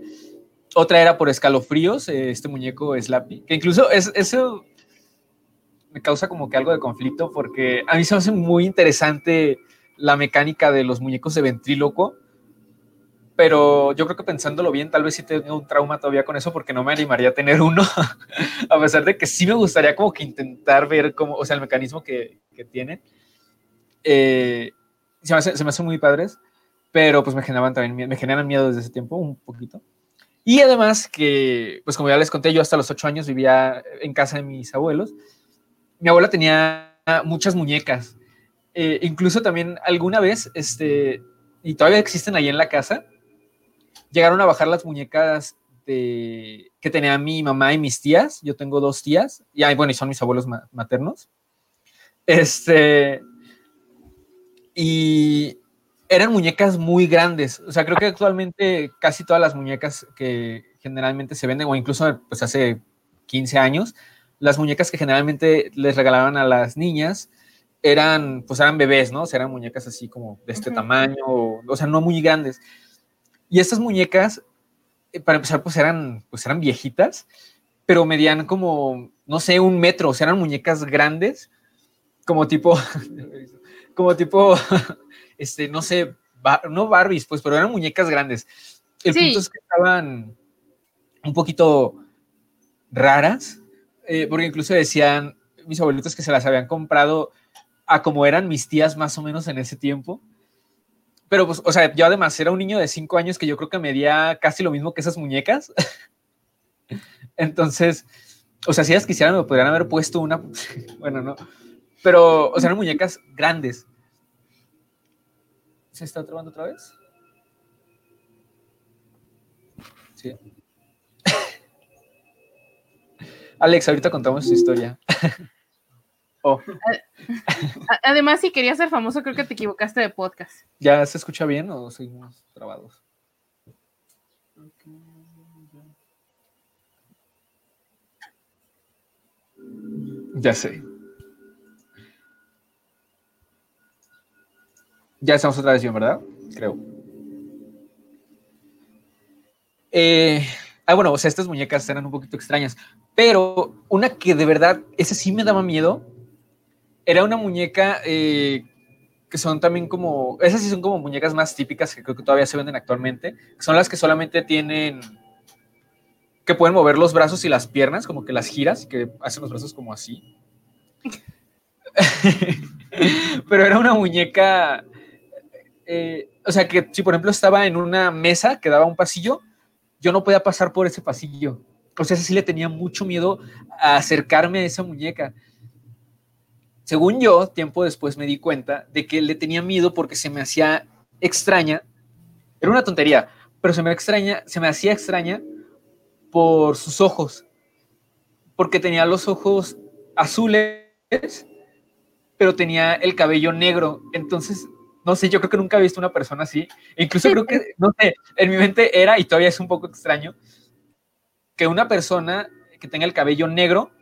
Otra era por escalofríos, eh, este muñeco Slappy, que incluso es, eso me causa como que algo de conflicto porque a mí se me hace muy interesante la mecánica de los muñecos de ventríloco, pero yo creo que pensándolo bien, tal vez sí tengo un trauma todavía con eso porque no me animaría a tener uno, a pesar de que sí me gustaría como que intentar ver cómo, o sea, el mecanismo que, que tiene. Eh, se, me se me hacen muy padres pero pues me generaban también, me generan miedo desde ese tiempo, un poquito. Y además que, pues como ya les conté, yo hasta los ocho años vivía en casa de mis abuelos. Mi abuela tenía muchas muñecas. Eh, incluso también alguna vez, este, y todavía existen ahí en la casa, llegaron a bajar las muñecas de, que tenía mi mamá y mis tías. Yo tengo dos tías, y bueno, y son mis abuelos maternos. Este, y eran muñecas muy grandes. O sea, creo que actualmente casi todas las muñecas que generalmente se venden, o incluso pues hace 15 años, las muñecas que generalmente les regalaban a las niñas eran, pues eran bebés, ¿no? O sea, eran muñecas así como de este tamaño, o, sea, no muy grandes. Y estas muñecas, eh, para empezar, pues eran, pues eran viejitas, pero medían como, no sé, un metro, o sea, eran muñecas grandes, como tipo, como tipo este, no sé, no Barbies, pues, pero eran muñecas grandes. El punto es que estaban un poquito raras, eh, porque incluso decían mis abuelitos que se las habían comprado a como eran mis tías más o menos en ese tiempo. Pero pues, o sea, yo además era un niño de cinco años que yo creo que medía casi lo mismo que esas muñecas. Entonces, o sea, si ellas quisieran me podrían haber puesto una, bueno, no, pero, o sea, eran muñecas grandes. ¿Se está trabando otra vez? Sí. Alex, ahorita contamos su historia. oh. Además, si querías ser famoso, creo que te equivocaste de podcast. ¿Ya se escucha bien o seguimos trabados? Ya sé. Ya estamos otra vez bien, ¿verdad? Creo. Eh, ah, bueno, o sea, estas muñecas eran un poquito extrañas, pero una que de verdad, ese sí me daba miedo, era una muñeca eh, que son también como, esas sí son como muñecas más típicas que creo que todavía se venden actualmente, que son las que solamente tienen, que pueden mover los brazos y las piernas, como que las giras, que hacen los brazos como así. pero era una muñeca eh, o sea, que si por ejemplo estaba en una mesa que daba un pasillo, yo no podía pasar por ese pasillo. O sea, sí le tenía mucho miedo a acercarme a esa muñeca. Según yo, tiempo después me di cuenta de que le tenía miedo porque se me hacía extraña. Era una tontería, pero se me extraña, se me hacía extraña por sus ojos. Porque tenía los ojos azules, pero tenía el cabello negro. Entonces no sé, yo creo que nunca he visto una persona así. Incluso creo que, no sé, en mi mente era, y todavía es un poco extraño, que una persona que tenga el cabello negro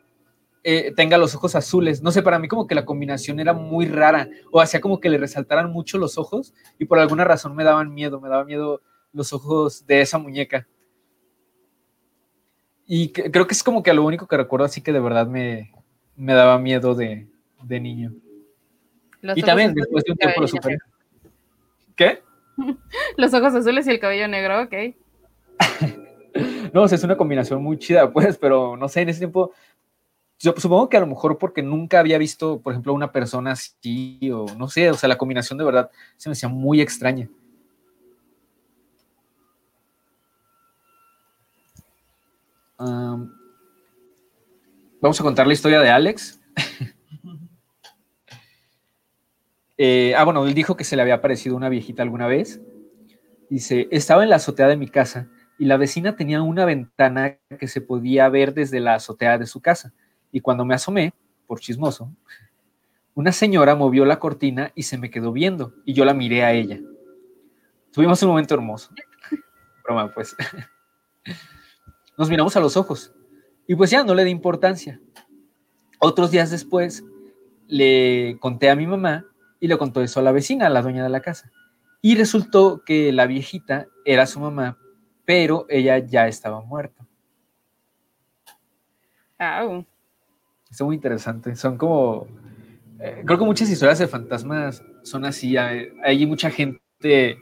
eh, tenga los ojos azules. No sé, para mí como que la combinación era muy rara o hacía como que le resaltaran mucho los ojos y por alguna razón me daban miedo, me daba miedo los ojos de esa muñeca. Y creo que es como que lo único que recuerdo así que de verdad me, me daba miedo de, de niño. y también después de un tiempo lo superé. ¿Qué? Los ojos azules y el cabello negro, ok. no, o sea, es una combinación muy chida, pues, pero no sé, en ese tiempo, yo supongo que a lo mejor porque nunca había visto, por ejemplo, una persona así, o no sé, o sea, la combinación de verdad se me hacía muy extraña. vamos a contar la historia de Alex. Eh, ah, bueno, él dijo que se le había aparecido una viejita alguna vez. Dice, estaba en la azotea de mi casa y la vecina tenía una ventana que se podía ver desde la azotea de su casa. Y cuando me asomé, por chismoso, una señora movió la cortina y se me quedó viendo y yo la miré a ella. Tuvimos un momento hermoso. Broma, pues. Nos miramos a los ojos y pues ya no le di importancia. Otros días después le conté a mi mamá y le contó eso a la vecina, a la dueña de la casa. Y resultó que la viejita era su mamá, pero ella ya estaba muerta. Oh. Es muy interesante. Son como. Eh, creo que muchas historias de fantasmas son así. Hay, hay, mucha gente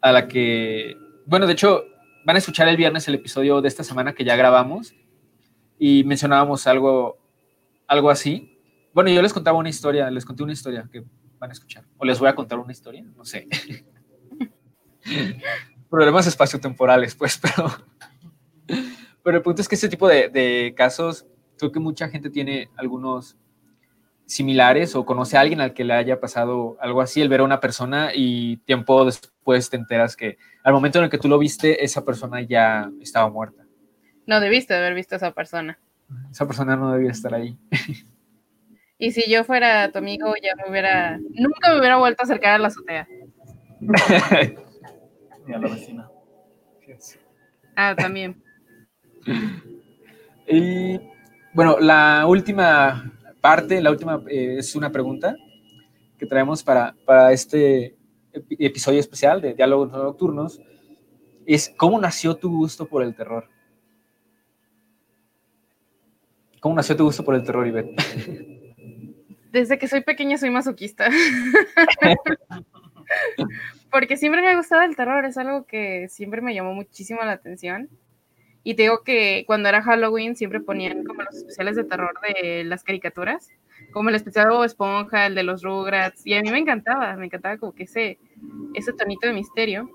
a la que. Bueno, de hecho, van a escuchar el viernes el episodio de esta semana que ya grabamos y mencionábamos algo, algo así. Bueno, yo les contaba una historia, les conté una historia que van a escuchar. O les voy a contar una historia, no sé. Problemas espaciotemporales, pues, pero... Pero el punto es que este tipo de, de casos, creo que mucha gente tiene algunos similares o conoce a alguien al que le haya pasado algo así, el ver a una persona y tiempo después te enteras que al momento en el que tú lo viste, esa persona ya estaba muerta. No debiste haber visto a esa persona. Esa persona no debía estar ahí. Y si yo fuera tu amigo, ya me hubiera. Nunca me hubiera vuelto a acercar a la azotea. Ni a la vecina. Ah, también. Y bueno, la última parte, la última eh, es una pregunta que traemos para, para este episodio especial de Diálogos Nocturnos. Es, ¿cómo nació tu gusto por el terror? ¿Cómo nació tu gusto por el terror, Ivette? desde que soy pequeña soy masoquista. Porque siempre me ha gustado el terror, es algo que siempre me llamó muchísimo la atención. Y te digo que cuando era Halloween siempre ponían como los especiales de terror de las caricaturas, como el especial de Esponja, el de los Rugrats, y a mí me encantaba, me encantaba como que ese, ese tonito de misterio.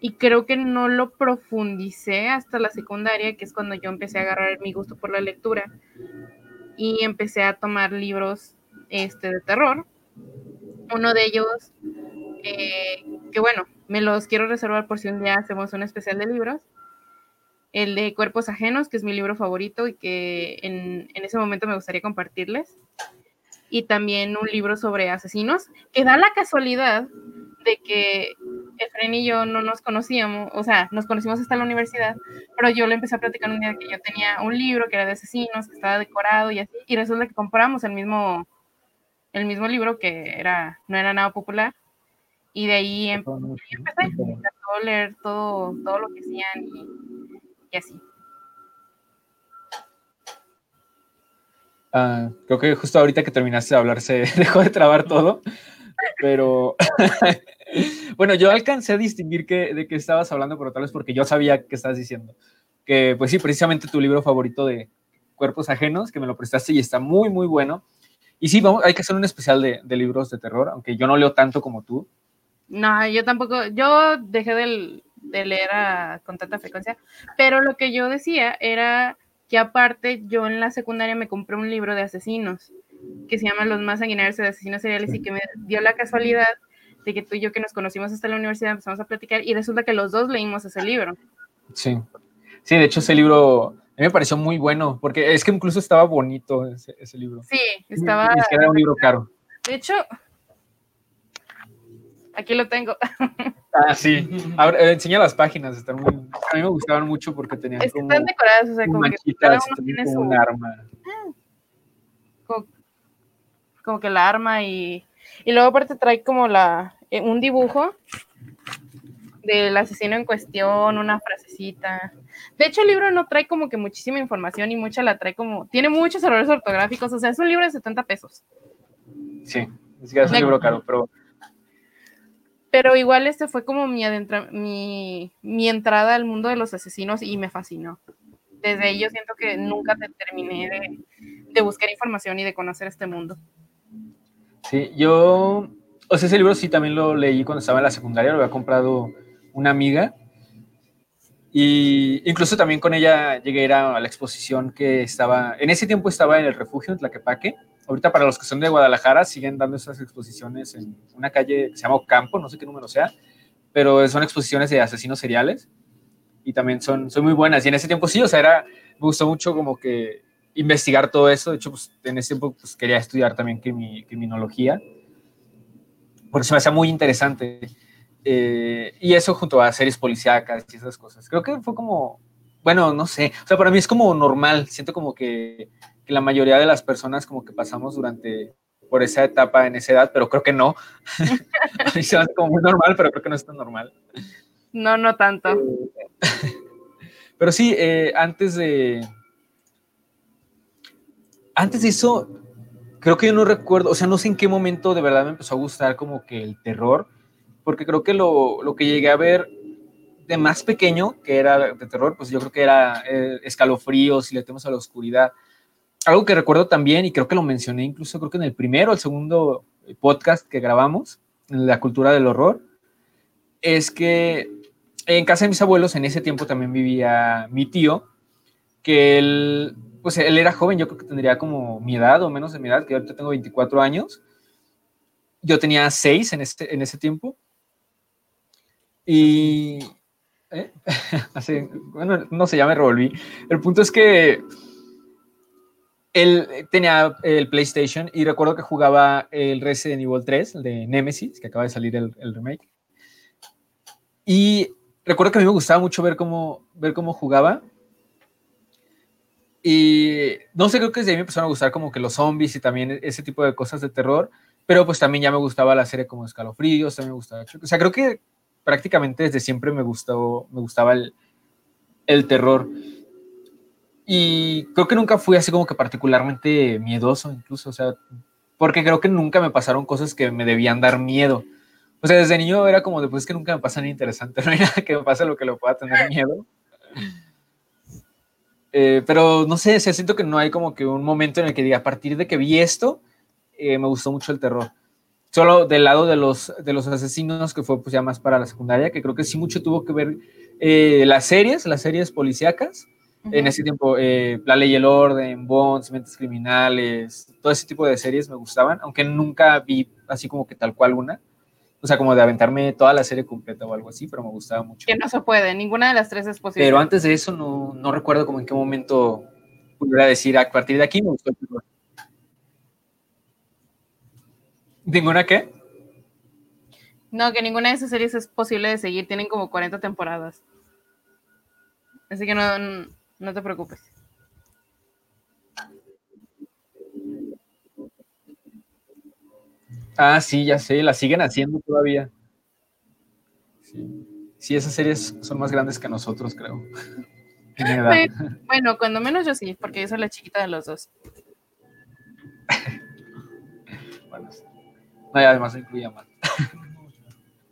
Y creo que no lo profundicé hasta la secundaria, que es cuando yo empecé a agarrar mi gusto por la lectura y empecé a tomar libros este, de terror. Uno de ellos, eh, que bueno, me los quiero reservar por si un día hacemos un especial de libros. El de Cuerpos Ajenos, que es mi libro favorito y que en, en ese momento me gustaría compartirles. Y también un libro sobre asesinos, que da la casualidad de que Efren y yo no nos conocíamos, o sea, nos conocimos hasta la universidad, pero yo le empecé a platicar un día que yo tenía un libro que era de asesinos, que estaba decorado y así, y resulta que compramos el mismo, el mismo libro que era, no era nada popular, y de ahí empecé, a leer todo, todo lo que hacían y, así. Ah, creo que justo ahorita que terminaste de hablar se dejó de trabar todo, pero bueno, yo alcancé a distinguir que, de qué estabas hablando, pero tal vez porque yo sabía qué estabas diciendo. Que, pues sí, precisamente tu libro favorito de Cuerpos Ajenos, que me lo prestaste y está muy, muy bueno. Y sí, vamos, hay que hacer un especial de, libros de terror, aunque yo no leo tanto como tú. No, yo tampoco, yo dejé de, leer con tanta frecuencia, pero lo que yo decía era que aparte yo en la secundaria me compré un libro de asesinos que se llama Los más sanguinarios de asesinos seriales y que me dio la casualidad de que tú y yo que nos conocimos hasta la universidad empezamos a platicar y resulta que los dos leímos ese libro. Sí, sí, de hecho ese libro a mí me pareció muy bueno, porque es que incluso estaba bonito ese, libro. Sí, estaba... es que era un libro caro. De hecho, aquí lo tengo. Ah, sí. Ahora, eh, enseña las páginas, están muy, a mí me gustaban mucho porque tenían como están decoradas, o sea, como que cada uno tiene su... un arma. como, que la arma y, y luego aparte trae como la, un dibujo del asesino en cuestión, una frasecita. De hecho, el libro no trae como que muchísima información y mucha la trae como. Tiene muchos errores ortográficos, o sea, es un libro de 70 pesos. Sí, es que es un libro caro, pero. Pero igual este fue como mi, adentra mi, mi entrada al mundo de los asesinos y me fascinó. Desde ahí yo siento que nunca te terminé de, de buscar información y de conocer este mundo. Sí, yo. O sea, ese libro sí también lo leí cuando estaba en la secundaria, lo había comprado una amiga. Y incluso también con ella llegué a, ir a la exposición que estaba, en ese tiempo estaba en el refugio en Tlaquepaque. Ahorita para los que son de Guadalajara siguen dando esas exposiciones en una calle que se llama Ocampo, no sé qué número sea, pero son exposiciones de asesinos seriales y también son, son muy buenas. Y en ese tiempo sí, o sea, era, me gustó mucho como que investigar todo eso. De hecho, pues, en ese tiempo pues, quería estudiar también criminología, porque se me hacía muy interesante. Eh, y eso junto a series policíacas y esas cosas. Creo que fue como, bueno, no sé, o sea, para mí es como normal, siento como que, que la mayoría de las personas como que pasamos durante, por esa etapa en esa edad, pero creo que no. a mí se me hace como muy normal, pero creo que no es tan normal. No, no tanto. pero sí, eh, antes de... Antes de eso, creo que yo no recuerdo, o sea, no sé en qué momento de verdad me empezó a gustar como que el terror porque creo que lo, lo, que llegué a ver de más pequeño, que era de terror, pues yo creo que era eh, escalofríos, si le tenemos a la oscuridad. Algo que recuerdo también, y creo que lo mencioné incluso, creo que en el primero o el segundo podcast que grabamos, en la cultura del horror, es que en casa de mis abuelos en ese tiempo también vivía mi tío, que él, pues él era joven, yo creo que tendría como mi edad o menos de mi edad, que ahorita tengo 24 años. Yo tenía 6 en ese, en ese tiempo y. ¿eh? Así, bueno, no sé, ya me revolví. El punto es que él tenía el PlayStation y recuerdo que jugaba el Resident Evil 3, el de Nemesis, que acaba de salir el, remake. Y recuerdo que a mí me gustaba mucho ver cómo, ver cómo jugaba. Y no sé, creo que desde ahí me empezaron a gustar como que los zombies y también ese tipo de cosas de terror. Pero pues también ya me gustaba la serie como Escalofríos, también me gustaba. O sea, creo que prácticamente desde siempre me, gustó, me gustaba el, el terror. Y creo que nunca fui así como que particularmente miedoso, incluso, o sea, porque creo que nunca me pasaron cosas que me debían dar miedo. O sea, desde niño era como, después que nunca me pasa nada interesante, no hay nada que me pase lo que lo pueda tener miedo. Eh, pero no sé, siento que no hay como que un momento en el que diga, a partir de que vi esto, eh, me gustó mucho el terror solo del lado de los, de los asesinos, que fue pues ya más para la secundaria, que creo que sí mucho tuvo que ver eh, las series, las series policíacas. En ese tiempo, eh, La Ley y el Orden, Bonds, Mentes Criminales, todo ese tipo de series me gustaban, aunque nunca vi así como que tal cual una. O sea, como de aventarme toda la serie completa o algo así, pero me gustaba mucho. Que no se puede, ninguna de las tres es posible. Pero antes de eso no, no recuerdo como en qué momento pudiera decir, a partir de aquí me gustó el ¿Ninguna qué? No, que ninguna de esas series es posible de seguir. Tienen como 40 temporadas. Así que no, no te preocupes. Ah, sí, ya sé, la siguen haciendo todavía. Sí. esas series son más grandes que nosotros, creo. bueno, cuando menos yo sí, porque yo soy la chiquita de los dos. bueno, no, y además incluía más.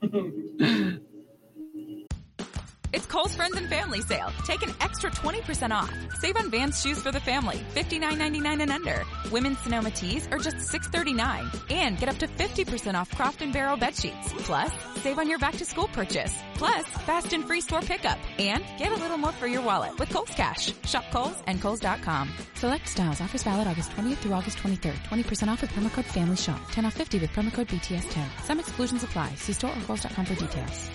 It's Kohl's Friends and Family Sale. Take an extra 20% off. Save on Vans shoes for the family, $59.99 and under. Women's Sonoma tees are just $6.39. And get up to 50% off Croft and Barrel bed sheets. Plus, save on your back to school purchase. Plus, fast and free store pickup. And get a little more for your wallet with Kohl's Cash. Shop Kohl's and Kohl's.com. Select styles. Offers valid August 20th through August 23rd. 20% off with promo code Family Shop. 10 off 50 with promo code BTS10. Some exclusions apply. See store or Kohl's.com for details.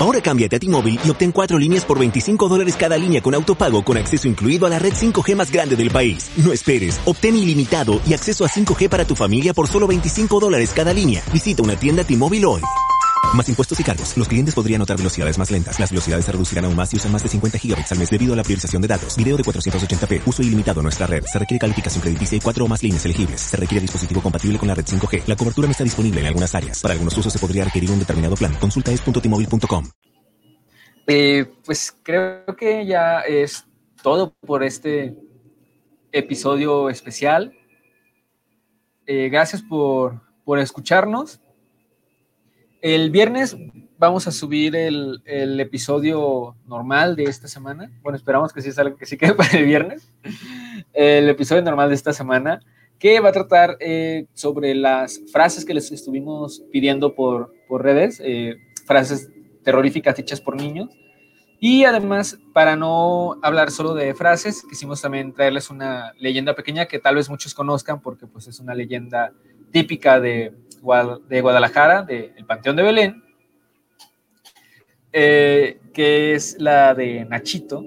Ahora cámbiate a T-Mobile y obtén cuatro líneas por 25 dólares cada línea con autopago con acceso incluido a la red 5G más grande del país. No esperes, obtén ilimitado y acceso a 5G para tu familia por solo 25 dólares cada línea. Visita una tienda T-Mobile hoy. Más impuestos y cargos. Los clientes podrían notar velocidades más lentas. Las velocidades se reducirán aún más si usan más de 50 gigabits al mes debido a la priorización de datos. Video de 480p. Uso ilimitado en nuestra red. Se requiere calificación crediticia y cuatro o más líneas elegibles. Se requiere dispositivo compatible con la red 5G. La cobertura no está disponible en algunas áreas. Para algunos usos se podría requerir un determinado plan. Consulta es.tmobile.com. Eh, pues creo que ya es todo por este episodio especial. Eh, gracias por, por escucharnos. El viernes vamos a subir el, episodio normal de esta semana. Bueno, esperamos que sí salga, que sí quede para el viernes. El episodio normal de esta semana, que va a tratar eh, sobre las frases que les estuvimos pidiendo por, por redes, eh, frases terroríficas hechas por niños. Y además, para no hablar solo de frases, quisimos también traerles una leyenda pequeña que tal vez muchos conozcan porque pues, es una leyenda típica de, de Guadalajara, del Panteón de Belén, eh, que es la de Nachito.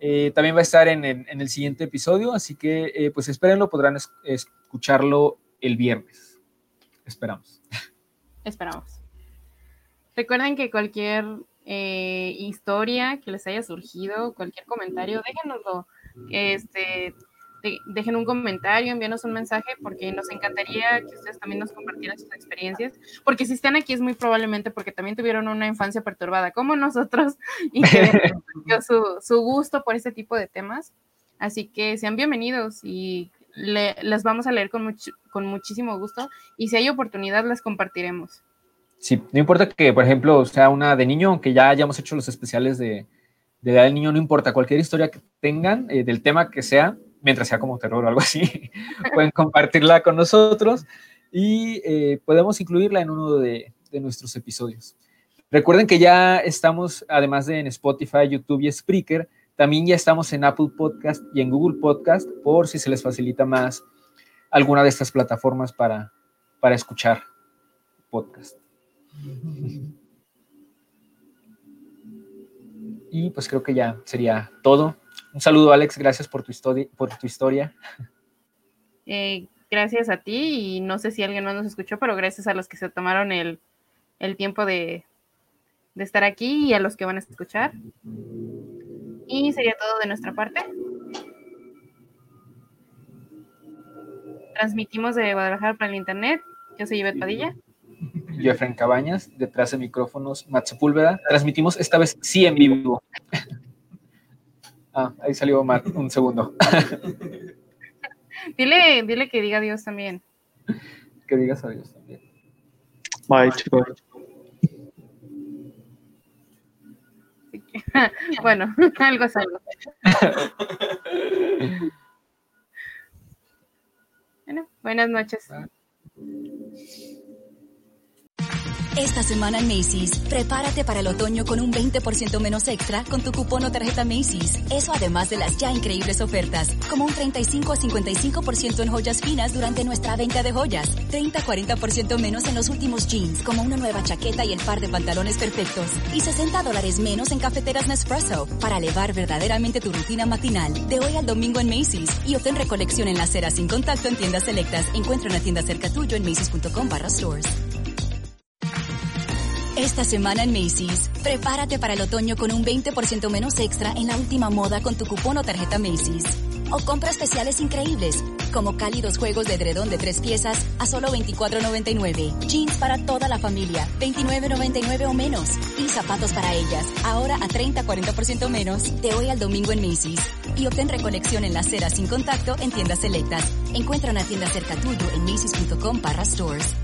Eh, también va a estar en, en, el siguiente episodio, así que eh, pues espérenlo, podrán es, escucharlo el viernes. Esperamos. Esperamos. Recuerden que cualquier eh, historia que les haya surgido, cualquier comentario, déjenoslo. Este, de, dejen un comentario, envíenos un mensaje, porque nos encantaría que ustedes también nos compartieran sus experiencias. Porque si están aquí es muy probablemente porque también tuvieron una infancia perturbada, como nosotros, y que su, su gusto por este tipo de temas. Así que sean bienvenidos y le, les vamos a leer con, much, con muchísimo gusto. Y si hay oportunidad, las compartiremos. Sí, no importa que, por ejemplo, sea una de niño, aunque ya hayamos hecho los especiales de, de edad niño, no importa, cualquier historia que tengan, eh, del tema que sea, mientras sea como terror o algo así, pueden compartirla con nosotros y eh, podemos incluirla en uno de, de, nuestros episodios. Recuerden que ya estamos, además de en Spotify, YouTube y Spreaker, también ya estamos en Apple Podcast y en Google Podcast, por si se les facilita más alguna de estas plataformas para, para escuchar podcast. Y pues creo que ya sería todo. Un saludo, Alex. Gracias por tu, historia, por tu historia. Eh, gracias a ti y no sé si alguien más nos escuchó, pero gracias a los que se tomaron el, el tiempo de, de, estar aquí y a los que van a escuchar. Y sería todo de nuestra parte. Transmitimos de Guadalajara para el Internet. Yo soy Ivette Padilla. Efren Cabañas, detrás de micrófonos, Matt Sepúlveda. Transmitimos esta vez sí en vivo. Ah, ahí salió Matt, un segundo. dile, dile que diga adiós también. Que digas adiós también. Bye, chicos. bueno, algo es algo. bueno, buenas noches. Esta semana en Macy's, prepárate para el otoño con un 20% menos extra con tu cupón o tarjeta Macy's. Eso además de las ya increíbles ofertas, como un 35 a 55% en joyas finas durante nuestra venta de joyas, 30-40% menos en los últimos jeans, como una nueva chaqueta y el par de pantalones perfectos, y 60 dólares menos en cafeteras Nespresso para elevar verdaderamente tu rutina matinal. De hoy al domingo en Macy's y obtén recolección en la acera sin contacto en tiendas selectas. Encuentra una tienda cerca tuyo en macy's.com barra stores. Esta semana en Macy's, prepárate para el otoño con un 20% menos extra en la última moda con tu cupón o tarjeta Macy's. O compra especiales increíbles, como cálidos juegos de edredón de tres piezas a solo $24.99. Jeans para toda la familia, $29.99 o menos. Y zapatos para ellas, ahora a 30-40% menos, de hoy al domingo en Macy's. Y obtén recolección en la acera sin contacto en tiendas selectas. Encuentra una tienda cerca tuyo en macy's.com barra stores.